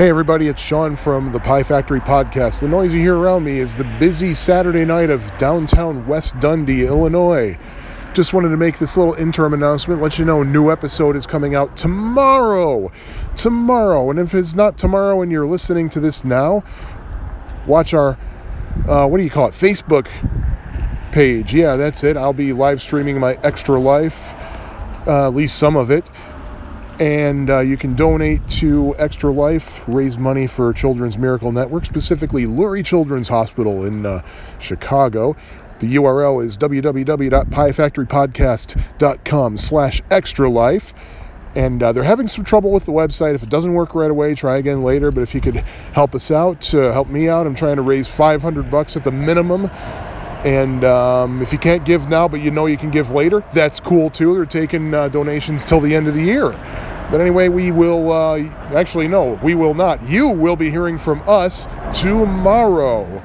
Hey, everybody, it's Sean from the Pie Factory Podcast. The noise you hear around me is the busy Saturday night of downtown West Dundee, Illinois. Just wanted to make this little interim announcement, let you know a new episode is coming out tomorrow. Tomorrow. And if it's not tomorrow and you're listening to this now, watch our, uh, what do you call it, Facebook page. Yeah, that's it. I'll be live streaming my extra life, uh, at least some of it and uh, you can donate to Extra Life, raise money for Children's Miracle Network, specifically Lurie Children's Hospital in uh, Chicago. The URL is www.piefactorypodcast.com slash extra life. And uh, they're having some trouble with the website. If it doesn't work right away, try again later. But if you could help us out, uh, help me out, I'm trying to raise 500 bucks at the minimum. And um, if you can't give now, but you know you can give later, that's cool too. They're taking uh, donations till the end of the year. But anyway, we will uh, actually, no, we will not. You will be hearing from us tomorrow.